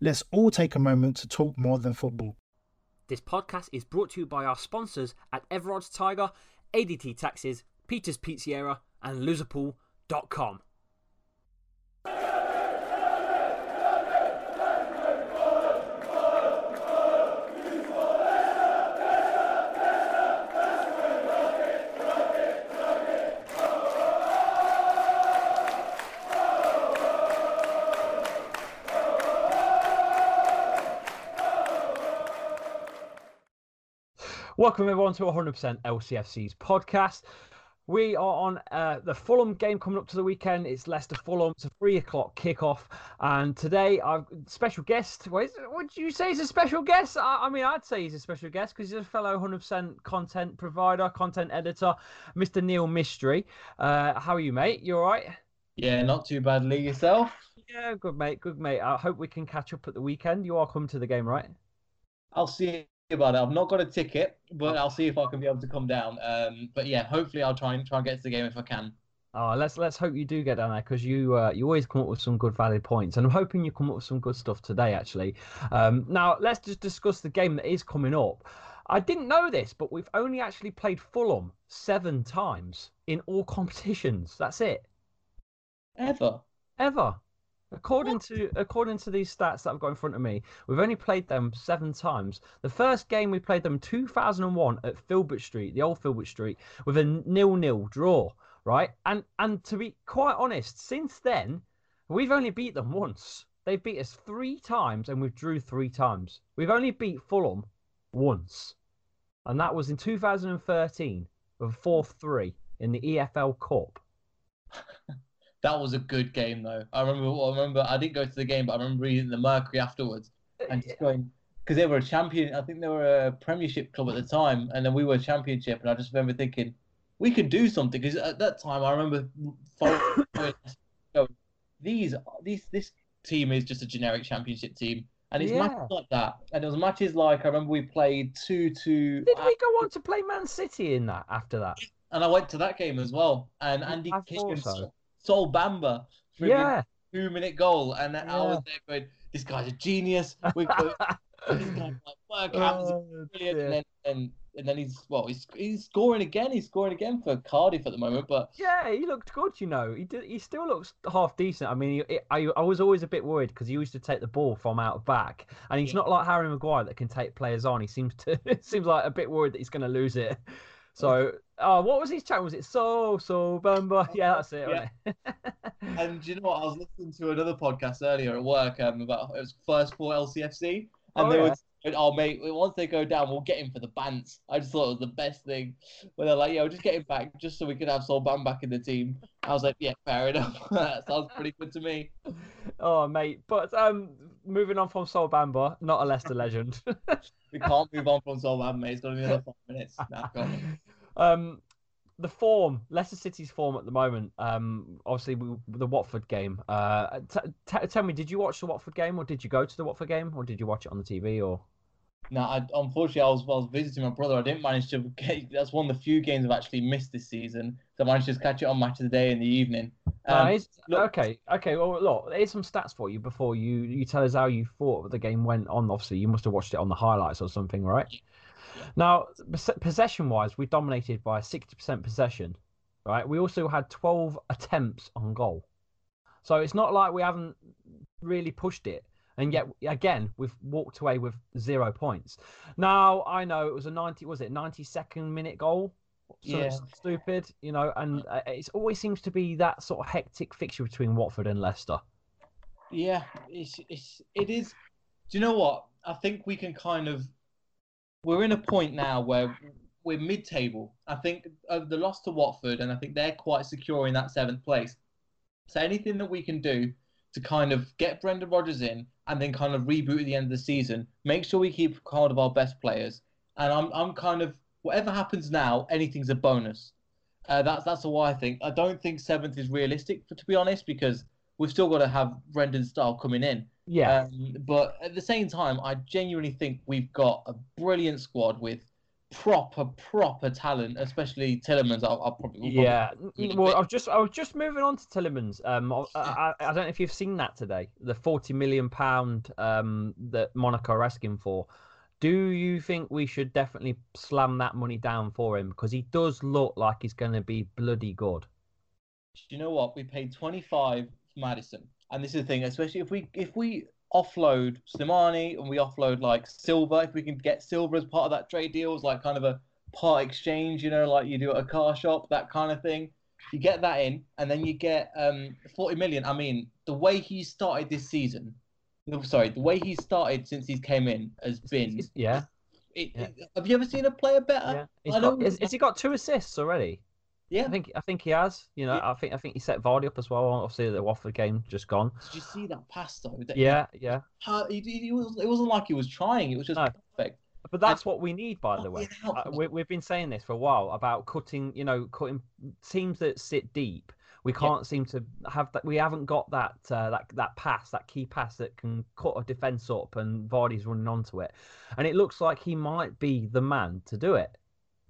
Let's all take a moment to talk more than football. This podcast is brought to you by our sponsors at Everard's Tiger, ADT Taxes, Peter's Pizzeria, and Loserpool.com. Welcome everyone to 100% LCFC's podcast. We are on uh, the Fulham game coming up to the weekend. It's Leicester Fulham. It's a three o'clock kickoff, and today I've special guest. What would you say he's a special guest? I, I mean, I'd say he's a special guest because he's a fellow 100% content provider, content editor, Mr. Neil Mystery. Uh, how are you, mate? You all right? Yeah, not too badly. Yourself? Yeah, good, mate. Good, mate. I hope we can catch up at the weekend. You are coming to the game, right? I'll see about it. I've not got a ticket, but I'll see if I can be able to come down. Um, but yeah, hopefully I'll try and try and get to the game if I can. Oh, let's let's hope you do get down there because you uh, you always come up with some good valid points, and I'm hoping you come up with some good stuff today. Actually, um, now let's just discuss the game that is coming up. I didn't know this, but we've only actually played Fulham seven times in all competitions. That's it. Ever. Ever. According to according to these stats that I've got in front of me, we've only played them seven times. The first game we played them 2001 at Filbert Street, the old Filbert Street, with a nil-nil draw, right? And and to be quite honest, since then we've only beat them once. They beat us three times and we drew three times. We've only beat Fulham once, and that was in 2013 with 4-3 in the EFL Cup. that was a good game though. I remember. I remember. I didn't go to the game, but I remember reading the Mercury afterwards and just going because they were a champion. I think they were a Premiership club at the time, and then we were a Championship. And I just remember thinking we could do something because at that time I remember following, these these this team is just a generic Championship team. And it's yeah. matches like that. And it was matches like I remember we played two two. Did we go on to play Man City in that after that? And I went to that game as well. And Andy Kitchens so. Sol Bamba for yeah. two minute goal. And yeah. I was there going, this guy's a genius. We've got this guy's like work oh, brilliant. And then, and, and then he's well, he's he's scoring again. He's scoring again for Cardiff at the moment. But yeah, he looked good. You know, he did, he still looks half decent. I mean, he, I I was always a bit worried because he used to take the ball from out of back, and he's yeah. not like Harry Maguire that can take players on. He seems to seems like a bit worried that he's going to lose it. So, oh, what was his chat? Was it so so Bamba? Yeah, that's it. Yeah. and you know what? I was listening to another podcast earlier at work um, about it was first four LCFC, and oh, they yeah. were oh mate, once they go down, we'll get him for the bants. I just thought it was the best thing. Where they're like, yeah, we'll just get him back just so we could have Sol Bam back in the team. I was like, yeah, fair enough. that sounds pretty good to me. Oh mate, but um, moving on from Sol Bamba, not a Leicester legend. we can't move on from Sol Bamba, mate. It's got another five minutes. Nah, um, the form, Leicester City's form at the moment. Um, obviously we, the Watford game. Uh, t- t- tell me, did you watch the Watford game, or did you go to the Watford game, or did you watch it on the TV, or? No, I, unfortunately, I was, I was visiting my brother. I didn't manage to get. That's one of the few games I've actually missed this season. So I managed to catch it on Match of the Day in the evening. Um, look, okay, okay. Well, look, here's some stats for you before you you tell us how you thought the game went on. Obviously, you must have watched it on the highlights or something, right? Now, possession wise, we dominated by 60% possession, right? We also had 12 attempts on goal. So it's not like we haven't really pushed it. And yet, again, we've walked away with zero points. Now, I know it was a 90, was it 92nd minute goal? So Yeah. it's stupid, you know, and uh, it always seems to be that sort of hectic fixture between Watford and Leicester. Yeah, it's it's it is. Do you know what? I think we can kind of. We're in a point now where we're mid-table. I think of the loss to Watford, and I think they're quite secure in that seventh place. So anything that we can do to kind of get Brendan Rodgers in, and then kind of reboot at the end of the season, make sure we keep hold of our best players. And I'm I'm kind of whatever happens now, anything's a bonus. Uh, that's that's why I think. I don't think seventh is realistic, to be honest, because we've still got to have Brendan Starr coming in. Yeah. Um, but at the same time, I genuinely think we've got a brilliant squad with proper, proper talent, especially Tielemans. I'll, I'll probably we'll Yeah, really well. I was just I was just moving on to Tielemans. Um, I, I, I don't know if you've seen that today. The forty million pound um that Monaco are asking for. Do you think we should definitely slam that money down for him because he does look like he's going to be bloody good? Do you know what? We paid 25 for Maddison, and this is the thing, especially if we if we offload Slimani and we offload like Silva, if we can get Silva as part of that trade deal, as like kind of a part exchange, you know, like you do at a car shop, that kind of thing. You get that in, and then you get um 40 million. I mean, the way he started this season, no, sorry, the way he started since he came in has been. Yeah, It, yeah. it- have you ever seen a player better? yeah. I got, has, has he got two assists already? Yeah. I think I think he has. You know, Yeah. I think I think he set Vardy up as well. Obviously, the Watford game just gone. Did you see that pass though? That he Yeah, yeah. Uh, he, he, was, it wasn't like he was trying. It was just No. perfect. But that's what we need, by the way. Uh, we, we've been saying this for a while about cutting, you know, cutting teams that sit deep. We can't seem to have that. We haven't got that uh, that that pass, that key pass that can cut a defense up, and Vardy's running onto it. And it looks like he might be the man to do it.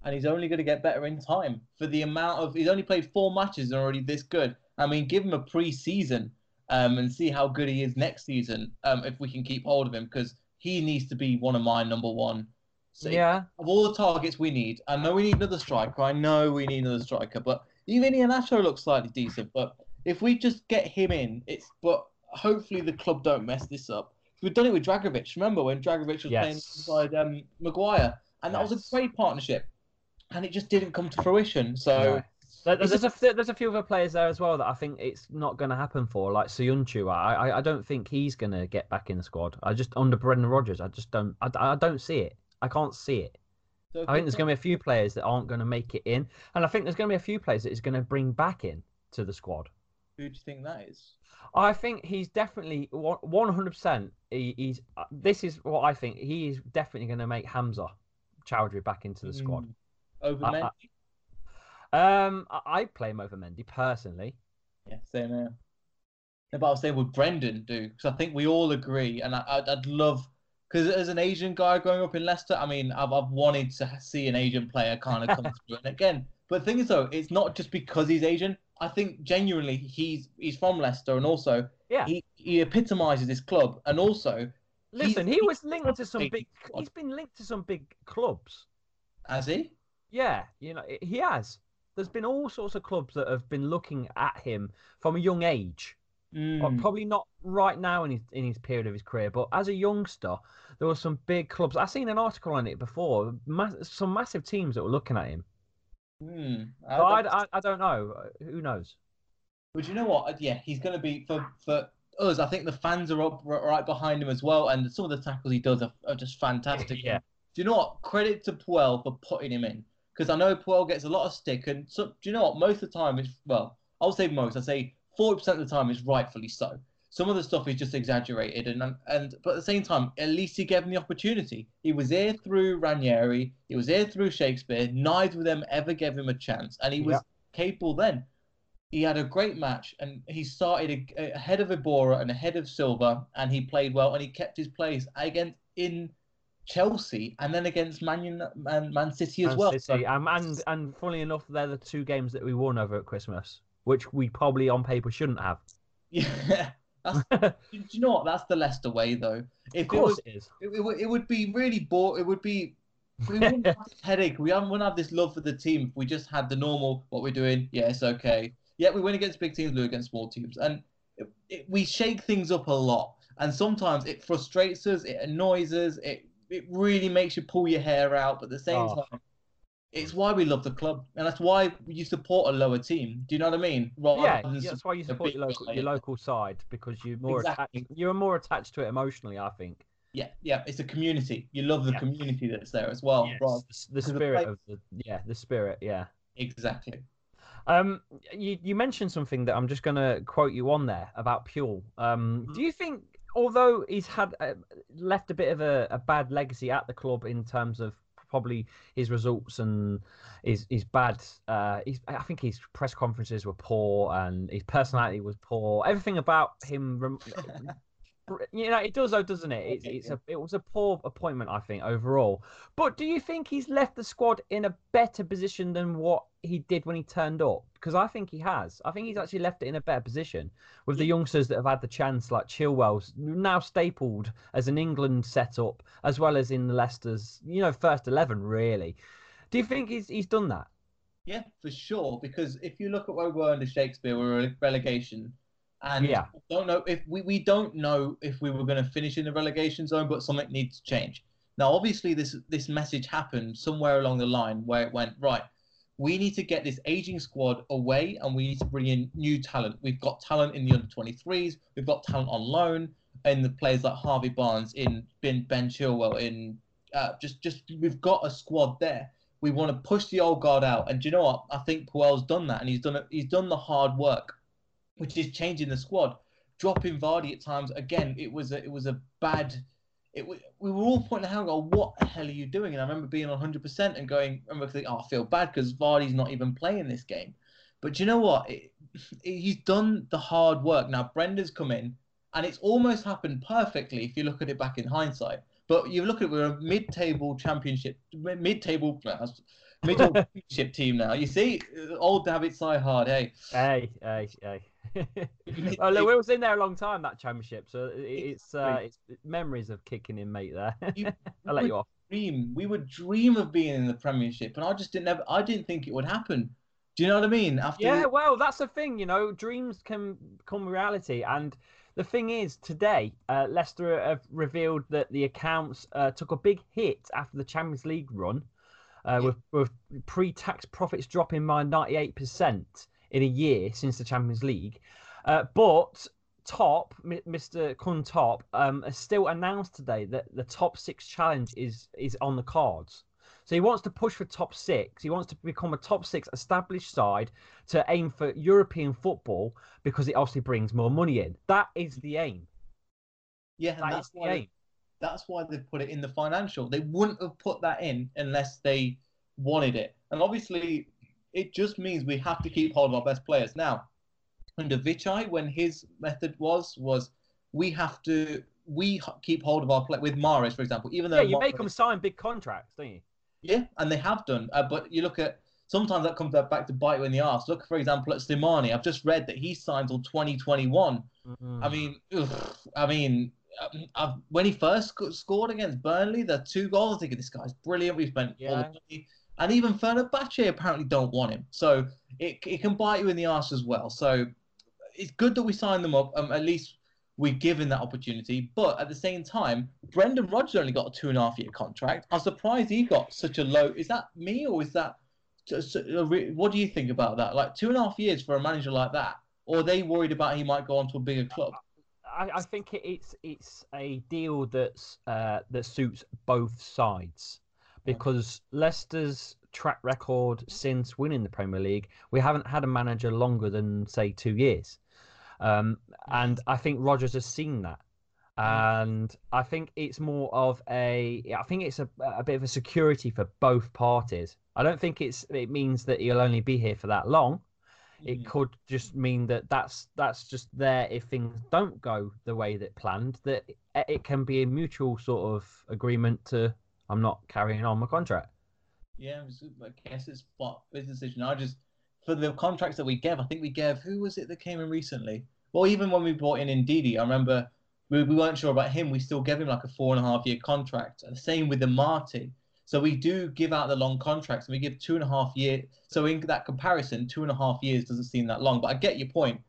And he's only going to get better in time for the amount of. He's only played four matches and already this good. I mean, give him a pre-season um, and see how good he is next season um, if we can keep hold of him because he needs to be one of my number one. So Yeah, Of all the targets we need, I know we need another striker. I know we need another striker, but even Iheanacho looks slightly decent. But if we just get him in, it's. But hopefully the club don't mess this up. We've done it with Dragovic. Remember when Dragovic was playing Yes. inside um, Maguire, and that was a great partnership, and it just didn't come to fruition. So No. There- Is There's a, there's a few other players there as well that I think it's not going to happen for, like Soyuncu. I, I I don't think he's going to get back in the squad. I just under Brendan Rodgers, I just don't I, I don't see it. I can't see it. so I think there's going to be a few players that aren't going to make it in, and I think there's going to be a few players that is going to bring back in to the squad. Who do you think that is? I think he's definitely one hundred percent. He's uh, this is what I think. He is definitely going to make Hamza Choudhury back into the squad. Over I- I- Mendy? Um, I, I play him over Mendy personally. Yeah, same here. No, but I was saying, would Brendan do? Because I think we all agree, and I, I'd, I'd love, because as an Asian guy growing up in Leicester, I mean, I've, I've wanted to see an Asian player kind of come through. And again, but the thing is, though, it's not just because he's Asian. I think genuinely he's he's from Leicester, and also Yeah. he, he epitomizes this club, and also, Listen, he was linked to some big big. He's been linked to some big clubs. has he? Yeah, you know he has. There's been all sorts of clubs that have been looking at him from a young age. Mm. Probably not right now in his in his period of his career, but as a youngster, there were some big clubs. I've seen an article on it before. Ma- some massive teams that were looking at him. Mm. So I, I, I don't know. Uh, Who knows? But you know what? Yeah, he's going to be for for us. I think the fans are up right behind him as well, and some of the tackles he does are, are just fantastic. Yeah. Do you know what? Credit to Puel for putting him in because I know Puel gets a lot of stick, and so, do you know what? Most of the time, it's well, I would say most. I say forty percent of the time is rightfully so. Some of the stuff is just exaggerated, and and but at the same time, at least he gave him the opportunity. He was here through Ranieri. He was here through Shakespeare. Neither of them ever gave him a chance, and he was Yeah. capable then. He had a great match, and he started ahead of Iborra and ahead of Silva, and he played well, and he kept his place against in Chelsea, and then against Man, Un- Man, Man City as Man well. City. Um, and and funnily enough, they're the two games that we won over at Christmas, which we probably on paper shouldn't have. Yeah, do you know what? That's the Leicester way, though. If it course was, it is. it, it, would- it would be really bore. It would be we wouldn't have this headache. We wouldn't have this love for the team if we just had the normal what we're doing. Yeah, it's okay. Yeah, we win against big teams, lose against small teams, and it, it, we shake things up a lot. And sometimes it frustrates us, it annoys us, it it really makes you pull your hair out. But at the same Oh. time, it's why we love the club, and that's why you support a lower team. Do you know what I mean? Rather yeah, that's why you support your local your local side because you're more Exactly. attached. You're more attached to it emotionally, I think. Yeah, yeah, it's a community. You love the Yeah. community that's there as well. Yes, rather- the, s- the spirit of the yeah, the spirit, yeah. Exactly. Um, you you mentioned something that I'm just going to quote you on there about Puel. Um, Mhm. do you think, although he's had left a bit of a, a bad legacy at the club in terms of probably his results and his his bad, uh, his, I think his press conferences were poor and his personality was poor. Everything about him, rem- you know, it does though, doesn't it? It's, it's a it was a poor appointment, I think, overall. But do you think he's left the squad in a better position than what he did when he turned up? Because I think he has. I think he's actually left it in a better position with the youngsters that have had the chance, like Chilwell's now stapled as an England setup, as well as in the Leicester's, you know, first eleven. Really, do you think he's he's done that? Yeah, for sure. Because if you look at where we were under Shakespeare, we were relegation, and Yeah. don't know if we, we don't know if we were going to finish in the relegation zone, but something needs to change. Now, obviously, this this message happened somewhere along the line where it went right. We need to get this aging squad away, and we need to bring in new talent. We've got talent in the under 23s. We've got talent on loan, and the players like Harvey Barnes, in Ben Ben Chilwell, in uh, just just we've got a squad there we want to push the old guard out. And do you know what? I think Puel's done that, and he's done it. He's done the hard work, which is changing the squad, dropping Vardy at times. Again, it was a, it was a bad. It we were all pointing out, going, "What the hell are you doing?" And I remember being 100 percent and going, I remember thinking, "Oh, I feel bad because Vardy's not even playing this game." But you know what? It, he's done the hard work. Now Brenda's come in, and it's almost happened perfectly if you look at it back in hindsight. But you look at it, we're a mid-table championship, mid-table, mid-table championship team now. You see, old habits die hard. Hey, Hey, hey, hey. Oh, look, we was in there a long time that championship, so it- it's uh, it's memories of kicking in, mate. There, You- I'll let you off. dream. We would dream of being in the Premiership, and I just didn't ever. I didn't think it would happen. Do you know what I mean? After Yeah, well, that's the thing, you know, dreams can become reality. And the thing is, today, uh, Leicester have revealed that the accounts uh, took a big hit after the Champions League run, uh, with, with pre tax profits dropping by 98% in a year since the Champions League. Uh, but Top, Mr. Khun Top, um, has still announced today that the top six challenge is is on the cards. So he wants to push for top six. He wants to become a top six established side to aim for European football because it obviously brings more money in. That is the aim. yeah, and That that's why. aim. That's why they put it in the financial. They wouldn't have put that in unless they wanted it. And obviously, it just means we have to keep hold of our best players. Now, under Vichai, when his method was was we have to we keep hold of our play with Mahrez, for example. Even though Yeah, you make them sign big contracts, don't you? Yeah, and they have done. Uh, but you look at sometimes that comes back to bite you in the arse. Look, for example, at Slimani. I've just read that he signed till 2021. Mm. I mean, ugh, I mean, um, I've, when he first scored against Burnley, the two goals, I think this guy's brilliant. We spent all the money, and even Fenerbahce apparently don't want him. So it it can bite you in the ass as well. So it's good that we signed them up. Um, at least we're given that opportunity. But at the same time, Brendan Rodgers only got a two and a half year contract. I'm surprised he got such a low. Is that me or is that? What do you think about that? Like two and a half years for a manager like that, or are they worried about he might go on to a bigger club? I, I think it's it's a deal that's uh, that suits both sides because Leicester's track record since winning the Premier League, we haven't had a manager longer than say two years, um, and I think Rodgers has seen that. And I think it's more of a. I think it's a, a bit of a security for both parties. I don't think it's. It means that he'll only be here for that long it Mhm. could just mean that that's that's just there if things don't go the way that planned that it can be a mutual sort of agreement to i'm not carrying on my contract Yeah, I guess it's what business decision. I just for the contracts that we gave, I think we gave who was it that came in recently? Well, even when we brought in Ndidi, I remember we, we weren't sure about him. We still gave him like a four and a half year contract. And the same with the Marty. So we do give out the long contracts, and we give two and a half year. So in that comparison, two and a half years doesn't seem that long. But I get your point.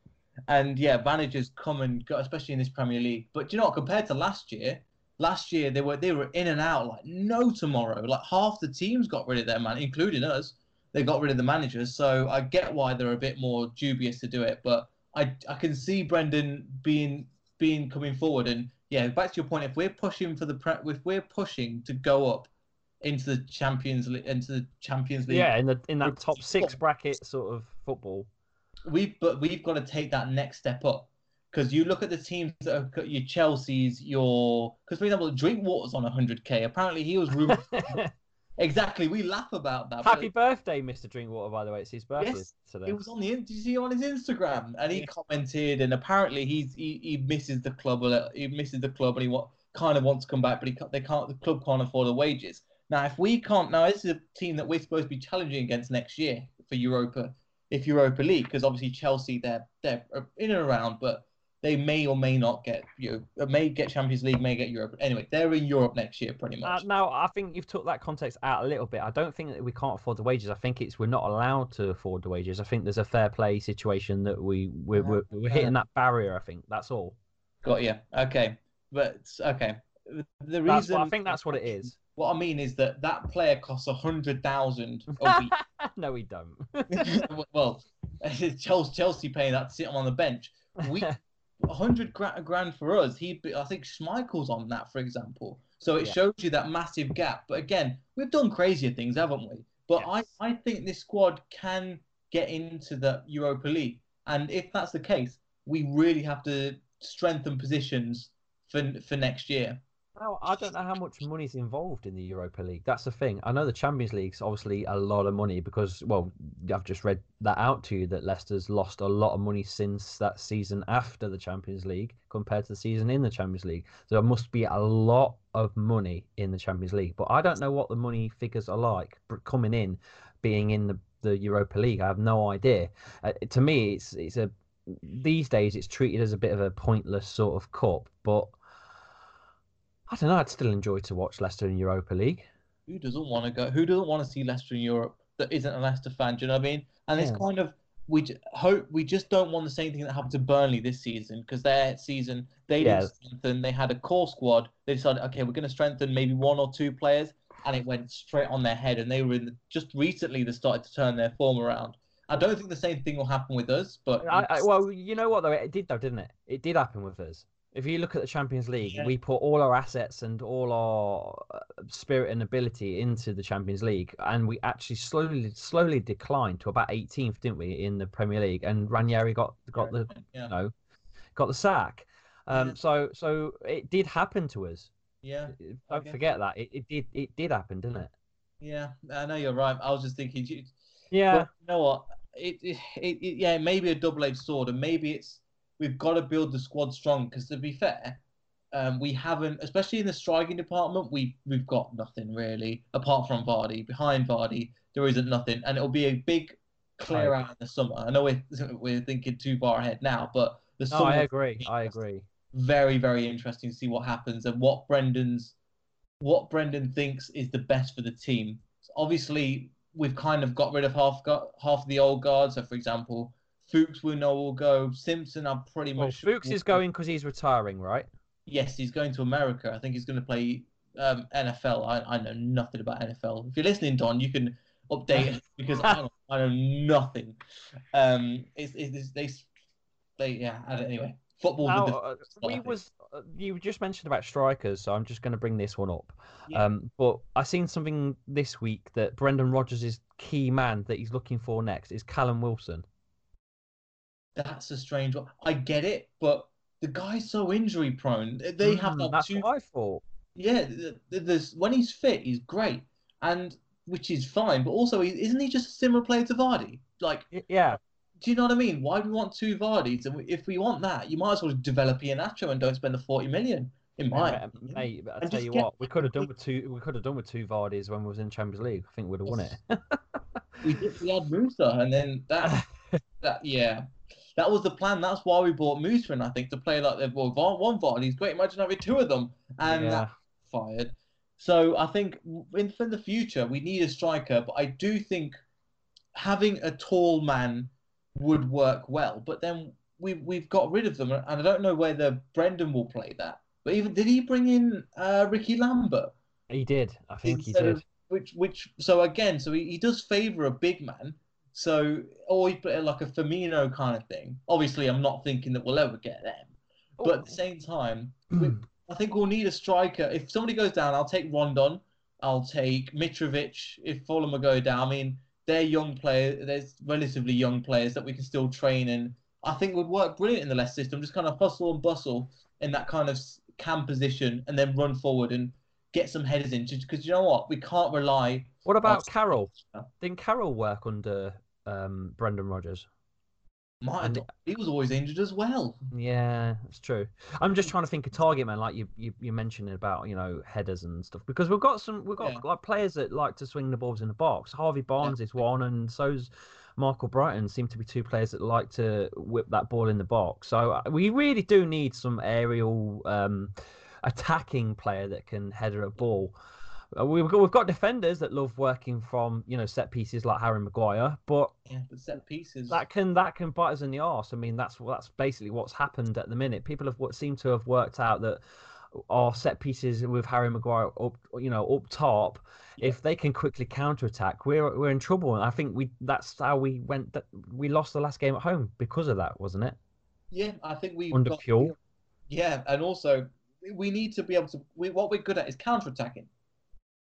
And yeah, managers come and go, especially in this Premier League. But do you know what? Compared to last year, last year they were they were in and out like no tomorrow. Like half the teams got rid of their man, including us. They got rid of the managers. So I get why they're a bit more dubious to do it. But I I can see Brendan being being coming forward. And yeah, back to your point, if we're pushing for the pre- if we're pushing to go up into the Champions League into the Champions League, Yeah, in the in that top six bracket sort of football. we've but we've got to take that next step up because you look at the teams that have got your Chelsea's, your because for example, Drinkwater's on 100k. Apparently, he was rumored. exactly, we laugh about that. Happy birthday, Mr. Drinkwater, by the way. It's his birthday Yes, today. It was on the. Did you see on his Instagram? And he Yeah. commented, and apparently he's he, he misses the club. He misses the club, and he wa- kind of wants to come back, but he can't, they can't. The club can't afford the wages. Now, if we can't, now this is a team that we're supposed to be challenging against next year for Europa, if Europa League, because obviously Chelsea they're they're uh, in and around, but they may or may not get you know, may get Champions League, may get Europe. Anyway, they're in Europe next year, pretty Uh, much. now, I think you've took that context out a little bit. I don't think that we can't afford the wages. I think it's we're not allowed to afford the wages. I think there's a fair play situation that we we're, we're, we're hitting that barrier. I think that's all. Got you. Okay, but okay. The reason what, I think that's what it is. What I mean is that that player costs a hundred thousand a week. no, we don't. well, Chelsea, Chelsea paying that to sit him on the bench. We a hundred grand for us. He'd be, I think Schmeichel's on that, for example. So it Yeah. shows you that massive gap. But again, we've done crazier things, haven't we? But Yes. I, I think this squad can get into the Europa League, and if that's the case, we really have to strengthen positions for for next year. Now, I don't know how much money's involved in the Europa League. That's the thing. I know the Champions League's obviously a lot of money because, well, I've just read that out to you that Leicester's lost a lot of money since that season after the Champions League compared to the season in the Champions League. So there must be a lot of money in the Champions League. But I don't know what the money figures are like coming in, being in the, the Europa League. I have no idea. Uh, to me, it's it's a these days it's treated as a bit of a pointless sort of cup, but. I don't know. I'd still enjoy to watch Leicester in Europa League. who doesn't want to go? Who doesn't want to see Leicester in Europe that isn't a Leicester fan? Do you know what I mean? And it's kind of we j- hope we just don't want the same thing that happened to Burnley this season because their season they Yeah. didn't strengthen. They had a core squad. They decided, okay, we're going to strengthen maybe one or two players, and it went straight on their head. And they were in the, just recently they started to turn their form around. I don't think the same thing will happen with us, but I, I, well, you know what though? It did though, didn't it? It did happen with us. If you look at the Champions League, Yeah. we put all our assets and all our uh, spirit and ability into the Champions League, and we actually slowly, slowly declined to about 18th, didn't we, in the Premier League? And Ranieri got got the yeah, you know got the sack. Um, Yeah. so so it did happen to us. yeah, Don't Okay. forget that it, it did it did happen, didn't it? yeah. I know you're right. I was just thinking. you- Yeah. You know what? It, it, it, it yeah, maybe a double-edged sword, and maybe it's we've got to build the squad strong. Because to be fair, um, we haven't, especially in the striking department, we we've got nothing really apart from Vardy. Behind Vardy, there isn't nothing, and it'll be a big clear out in the summer. I know we're we're thinking too far ahead now, but the No, summer I agree. I agree. very very interesting to see what happens and what Brendan's what Brendan thinks is the best for the team. So obviously, we've kind of got rid of half got half of the old guard. So, for example, Fuchs we know will go. Simpson, I'm pretty Well, much sure Fuchs is going because he's retiring, right? Yes, he's going to America. I think he's going to play um, NFL. I, I know nothing about NFL. If you're listening, Don, you can update us because I, don't, I know nothing. Um, it's, it's they they yeah. Anyway, football. Now, uh, we was uh, you just mentioned about strikers, so I'm just going to bring this one up. Yeah. Um, but I seen something this week that Brendan Rodgers' key man that he's looking for next is Callum Wilson. That's a strange one. I get it, but the guy's so injury prone. They have Mm, that's two. what I thought. Yeah, th- th- there's when he's fit, he's great, and which is fine. But also, isn't he just a similar player to Vardy? Like, Yeah, do you know what I mean? Why do we want two Vardys? And if we want that, you might as well develop Iheanacho and don't spend the forty million. In my mate, opinion. mate, but I tell you get- what, we could have done with two. We could have done with two Vardys when we was in Champions League. I think we'd have won it. we did, we had Musa, and then that that yeah, that was the plan. That's why we bought and I think to play like the well, Var- one Vardy's great. Imagine having two of them, and yeah. fired. So I think in for the future we need a striker, but I do think having a tall man would work well. But then we've we've got rid of them, and I don't know whether Brendan will play that. But even did he bring in uh, Ricky Lambert? He did. I think he did. of- which which so again, so he, he does favour a big man. So or he put it like a Firmino kind of thing. Obviously, I'm not thinking that we'll ever get them, but at the same time, hmm. we, I think we'll need a striker. If somebody goes down, I'll take Rondon. I'll take Mitrovic if Fulham go down. I mean, they're young players. There's relatively young players that we can still train, and I think would work brilliant in the Leicester system. Just kind of hustle and bustle in that kind of cam position, and then run forward and get some headers in. Because you know what, we can't rely. What about Carroll? Didn't Carroll work under um, Brendan Rodgers? Might And- he was always injured as well. Yeah, it's true. I'm just trying to think of target man, like you you you mentioned about you know headers and stuff because we've got some we've got Yeah. like players that like to swing the balls in the box. Harvey Barnes is one, and so's Marc Albrighton. Seem to be two players that like to whip that ball in the box. So uh, we really do need some aerial um, attacking player that can header a ball. Uh, We've got, we've got defenders that love working from you know set pieces like Harry Maguire, but Yeah, but set pieces. that can that can bite us in the arse. I mean, that's that's basically what's happened at the minute. People have what seem to have worked out that our set pieces with Harry Maguire up, you know, up top. If they can quickly counter attack, we're we're in trouble. And I think we that's how we went. That we lost the last game at home because of that, wasn't it? Yeah, I think we Under Puel. Yeah, and also we need to be able to. We, what we're good at is counter attacking.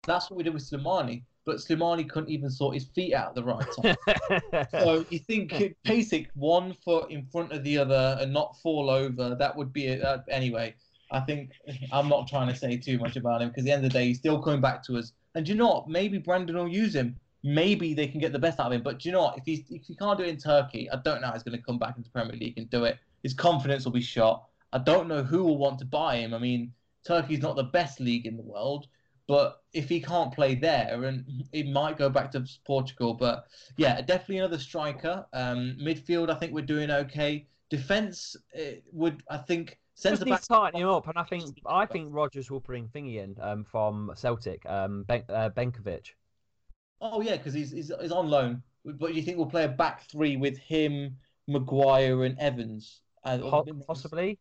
That's what we did with Slimani, but Slimani couldn't even sort his feet out at the right time. so you think basic one foot in front of the other and not fall over? That would be it. Uh, anyway. I think I'm not trying to say too much about him because at the end of the day, he's still coming back to us. And do you know what? Maybe Brendan will use him. Maybe they can get the best out of him. But do you know what? If he's if he can't do it in Turkey, I don't know how he's going to come back into Premier League and do it. His confidence will be shot. I don't know who will want to buy him. I mean, Turkey's not the best league in the world, but if he can't play there, and it might go back to Portugal. But yeah, definitely another striker. Um, midfield, I think we're doing okay. Defense would, I think, centre back. tighten him up, and I think I think Rodgers will bring thingy in um, from Celtic, um, ben, uh, Benkovic. Oh yeah, because he's, he's he's on loan. But do you think we'll play a back three with him, Maguire, and Evans? Po- possibly.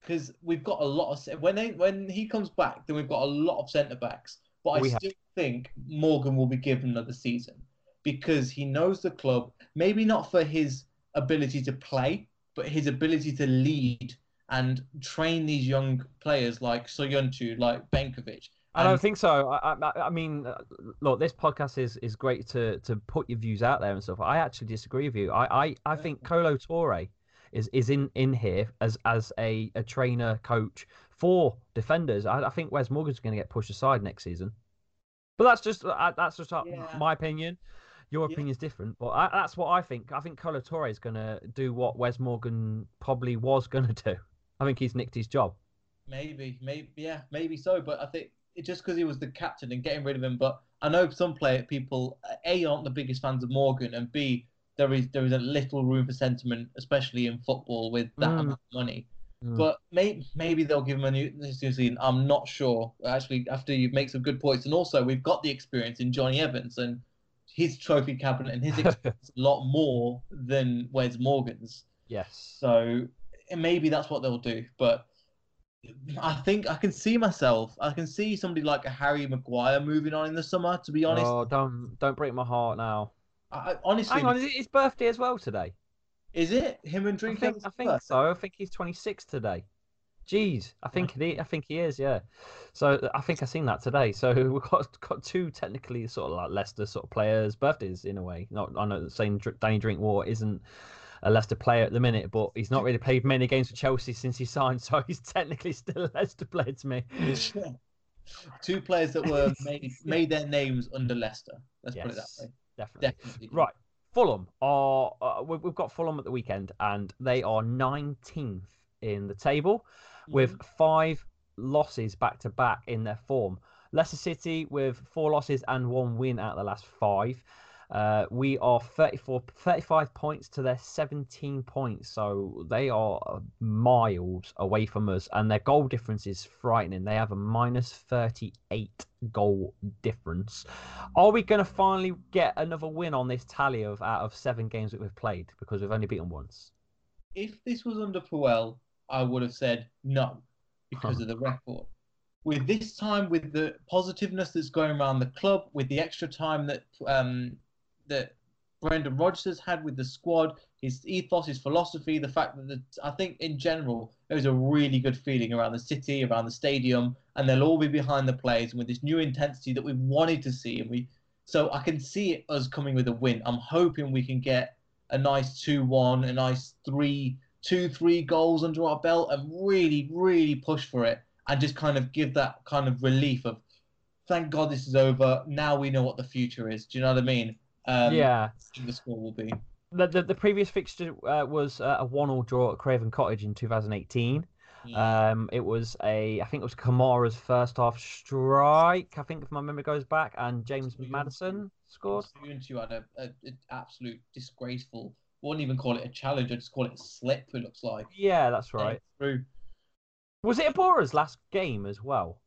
Because we've got a lot of when they when he comes back, then we've got a lot of centre backs. But I We have- still think Morgan will be given another season because he knows the club. Maybe not for his ability to play, but his ability to lead and train these young players like Soyuncu, like Benkovic. I don't think so. I, I, I mean, uh, look, this podcast is, is great to, to put your views out there and stuff. I actually disagree with you. I, I, I think Kolo Touré is, is in, in here as as a, a trainer coach for defenders. I, I think Wes Morgan's going to get pushed aside next season. But that's just uh, that's just uh, Yeah. my opinion. Your Yeah. opinion's different, but I, that's what I think. I think Kolo Touré is going to do what Wes Morgan probably was going to do. I think he's nicked his job. Maybe, maybe, yeah, maybe so. But I think just because he was the captain and getting rid of him. But I know some player people a aren't the biggest fans of Morgan, and b there is there is a little room for sentiment, especially in football with that Mm. amount of money. Mm. But may, maybe they'll give him a new season. I'm not sure. Actually, after you make some good points, and also we've got the experience in Jonny Evans and his trophy cabinet and his experience a lot more than Wes Morgan's. Yes. So maybe that's what they'll do. But I think I can see myself. I can see somebody like a Harry Maguire moving on in the summer. To be honest, Oh, don't don't break my heart now. I, I- honestly, Hang on, is it his birthday as well today? is it him and I Drink? think I think so. I think he's 26 today. Jeez, I think he, I think he is. Yeah. So I think I seen that today. So we've got got two technically sort of like Leicester sort of players' birthdays in a way. Not I know saying Danny Drinkwater isn't a Leicester player at the minute, but he's not really played many games for Chelsea since he signed, so he's technically still a Leicester player to me. Two players that were made made their names under Leicester. Let's put it that way. Definitely. Definitely. Right. Fulham are uh, we- we've got Fulham at the weekend, and they are 19th in the table with five losses back to back in their form. Leicester City with four losses and one win out of the last five. Uh, we are 34, 35 points to their 17 points, so they are miles away from us, and their goal difference is frightening. They have a minus 38 goal difference. Are we going to finally get another win on this tally of out of seven games that we've played because we've only beaten once? If this was under Puel, I would have said no because of the record. With this time, with the positiveness that's going around the club, with the extra time that um, that Brendan Rodgers has had with the squad, his ethos, his philosophy, the fact that the, I think in general there was a really good feeling around the city, around the stadium, and they'll all be behind the players with this new intensity that we've wanted to see. And we, so I can see us coming with a win. I'm hoping we can get a nice two-one, a nice three, two, three goals under our belt, and really, really push for it, and just kind of give that kind of relief of, thank God this is over. Now we know what the future is. Do you know what I mean? Um, yeah. The score will be. The, the, the previous fixture uh, was uh, a one-all draw at Craven Cottage in 2018. Yeah. Um, it was a, I think it was Kamara's first half strike. I think if my memory goes back, and James. Maddison scored. You had an absolute disgraceful. Wouldn't even call it a challenge. I'd just call it a slip. It looks like. Yeah, that's right. Through. Was it Iborra's last game as well?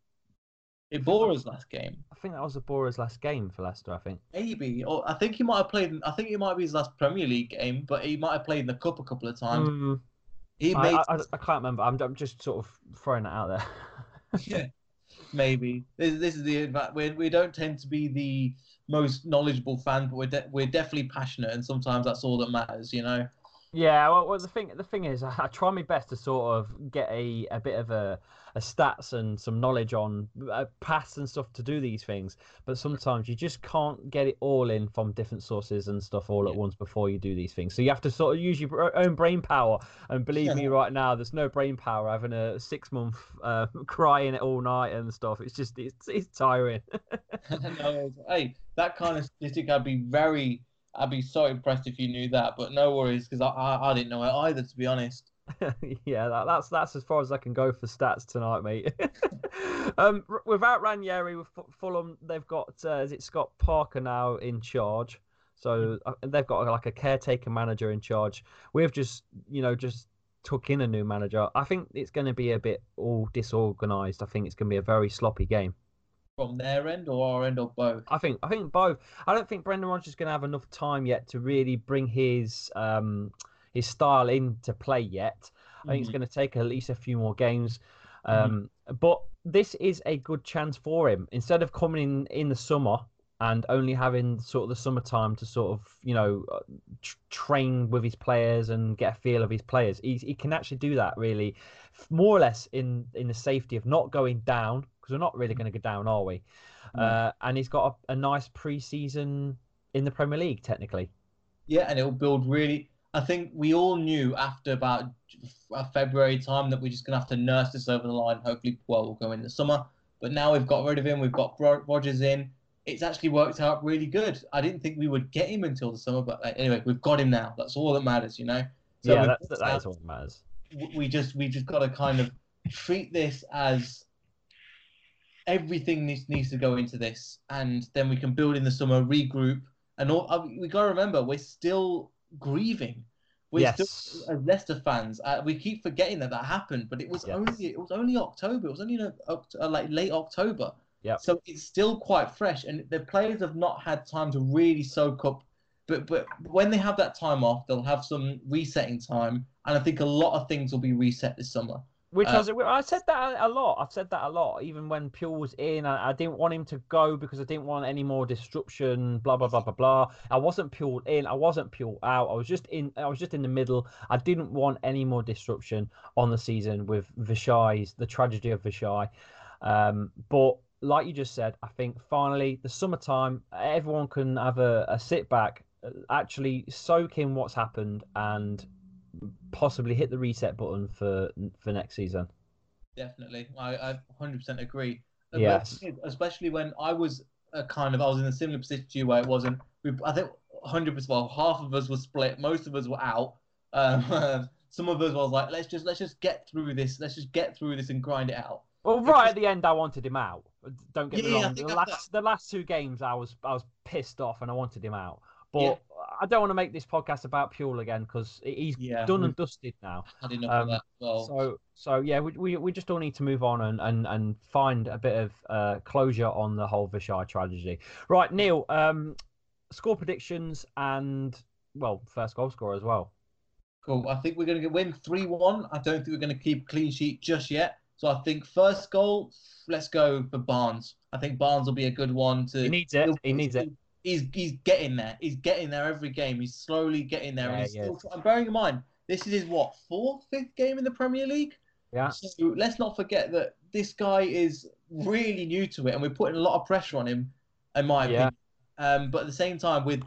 Iborra's last game. I think that was Iborra's last game for Leicester. I think. Maybe, or I think he might have played. I think it might be his last Premier League game, but he might have played in the cup a couple of times. Mm, He I, made I, I, I can't remember. I'm, I'm just sort of throwing it out there. yeah, maybe. This, this is the adva- we we don't tend to be the most knowledgeable fan, but we're de- we're definitely passionate, and sometimes that's all that matters, you know. Yeah, well, well, the thing the thing is, I, I try my best to sort of get a, a bit of a, a stats and some knowledge on uh, paths and stuff to do these things, but sometimes you just can't get it all in from different sources and stuff all at once before you do these things. So you have to sort of use your own brain power. And believe me, right now, there's no brain power having a six month uh, crying it all night and stuff. It's just it's it's tiring. no, hey, that kind of statistic, I'd be very, I'd be so impressed if you knew that. But no worries, because I, I I didn't know it either, to be honest. yeah, that, that's that's as far as I can go for stats tonight, mate. um, r- without Ranieri, with Fu- Fulham, they've got uh, is it Scott Parker now in charge? So uh, they've got like a caretaker manager in charge. We've just you know just took in a new manager. I think it's going to be a bit all disorganised. I think it's going to be a very sloppy game. From their end or our end or both. I think I think both. I don't think Brendan Rodgers is going to have enough time yet to really bring his um his style into play yet. I think it's Mhm. going to take at least a few more games. Um, But this is a good chance for him. Instead of coming in in the summer and only having sort of the summertime to sort of you know uh, tr- train with his players and get a feel of his players, he, he can actually do that really, more or less in in the safety of not going down because we're not really going to go down, are we? No. Uh, and he's got a, a nice pre-season in the Premier League technically. Yeah, and it'll build really. I think we all knew after about February time that we're just gonna have to nurse this over the line. Hopefully, well, we'll go in the summer. But now we've got rid of him. We've got Ro- Rodgers in. It's actually worked out really good. I didn't think we would get him until the summer, but uh, anyway, we've got him now. That's all that matters, you know. yeah, that's, that, this that now, is all that matters. we just we just got to kind of treat this as everything needs needs to go into this, and then we can build in the summer, regroup, and all. uh, We got to remember we're still grieving. We're Yes. still as Leicester fans. Uh, we keep forgetting that that happened, but it was Yes. only it was only October. It was only in uh, like late October. Yep. So it's still quite fresh, and the players have not had time to really soak up. But but when they have that time off, they'll have some resetting time, and I think a lot of things will be reset this summer. Which Uh, I was, I said that a lot. I've said that a lot. Even when Puel was in, I, I didn't want him to go because I didn't want any more disruption. Blah blah blah blah blah. I wasn't Puel in. I wasn't Puel out. I was just in. I was just in the middle. I didn't want any more disruption on the season with Vichai's the tragedy of Vishai. Um, but like you just said, I think finally the summertime, everyone can have a, a sit back, uh, actually soak in what's happened, and possibly hit the reset button for for next season. Definitely, I, I 100% agree. Yes. Especially when I was a kind of I was in a similar position to you where it wasn't. We, I think 100%. Well, half of us were split. Most of us were out. Um, some of us was like, let's just let's just get through this. Let's just get through this and grind it out. Well, right at the end, I wanted him out. Don't get Yeah, me wrong. The last the last two games, I was I was pissed off and I wanted him out. But Yeah. I don't want to make this podcast about Puel again because he's Yeah, done and dusted now. Had enough Um, of that. Well, So so yeah, we, we we just all need to move on and and, and find a bit of uh, closure on the whole Vichai tragedy. Right, Neil. Um, score predictions and well, first goal scorer as well. Cool. I think we're going to win 3 1. I don't think we're going to keep clean sheet just yet. So I think first goal, let's go for Barnes. I think Barnes will be a good one to. He needs it. He needs it. He's he's getting there. He's getting there every game. He's slowly getting there. Yeah, and he's he still, and bearing in mind, this is his what fourth, fifth game in the Premier League. Yeah. So let's not forget that this guy is really new to it, and we're putting a lot of pressure on him, in my Yeah. opinion. Um, but at the same time, with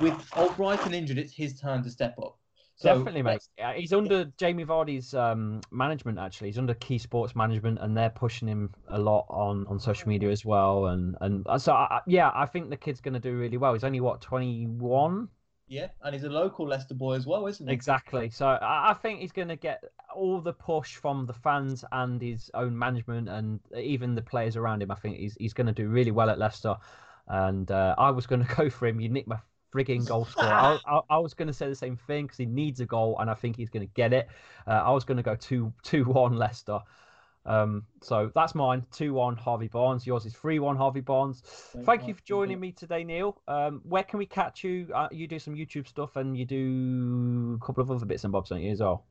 with Albrighton injured, it's his turn to step up. So Definitely, mate. Yeah, He's under Jamie Vardy's um, management. Actually, he's under Key Sports management, and they're pushing him a lot on, on social media as well. And and uh, so I, I- yeah, I think the kid's going to do really well. He's only what twenty one. Yeah, and he's a local Leicester boy as well, isn't he? Exactly. So I, I think he's going to get all the push from the fans and his own management, and even the players around him. I think he's he's going to do really well at Leicester. And uh, I was going to go for him. You nicked my frigging goal scorer. I, I, I was going to say the same thing because he needs a goal, and I think he's going to get it. Uh, I was going to go two two one Leicester. Um, so that's mine. Two one Harvey Barnes. Yours is three one Harvey Barnes. Thank you for joining me today, Neil. Um, where can we catch you? Uh, you do some YouTube stuff and you do a couple of other bits and bobs, don't you, as well?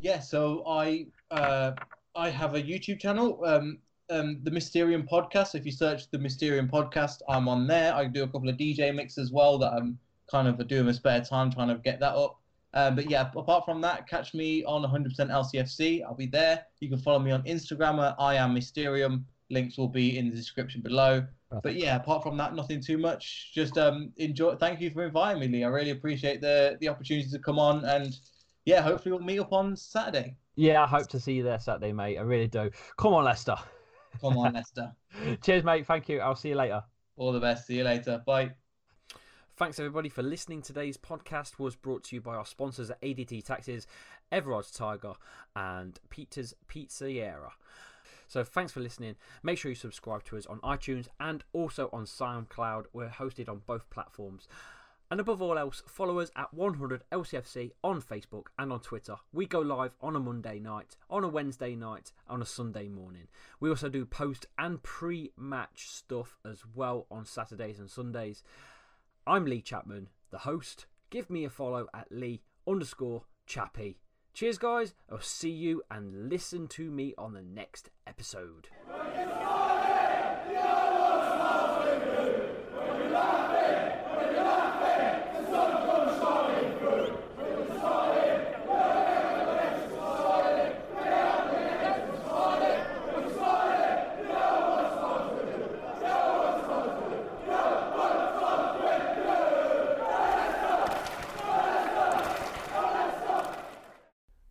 Yeah, so I uh, I have a YouTube channel, um, um, the Mysterium Podcast. If you search the Mysterium Podcast, I'm on there. I do a couple of DJ mix as well that I'm kind of doing my spare time trying to get that up. Uh, but yeah, apart from that, catch me on 100% LCFC. I'll be there. You can follow me on Instagram at I am Mysterium. Links will be in the description below. But yeah, apart from that, nothing too much. Just um, enjoy. Thank you for inviting me, Lee. I really appreciate the the opportunity to come on, and yeah, hopefully we'll meet up on Saturday. Yeah, I hope to see you there Saturday, mate. I really do. Come on, Leicester. Come on, Leicester. Cheers, mate. Thank you. I'll see you later. All the best. See you later. Bye. Thanks everybody for listening. Today's podcast was brought to you by our sponsors at ADT Taxes, Everard's Tiger, and Peter's Pizzeria. So thanks for listening. Make sure you subscribe to us on iTunes and also on SoundCloud. We're hosted on both platforms. And above all else, follow us at 100 LCFC on Facebook and on Twitter. We go live on a Monday night, on a Wednesday night, on a Sunday morning. We also do post and pre match stuff as well on Saturdays and Sundays. I'm Lee Chapman, the host. Give me a follow at Lee underscore Chappy. Cheers, guys. I'll see you and listen to me on the next episode.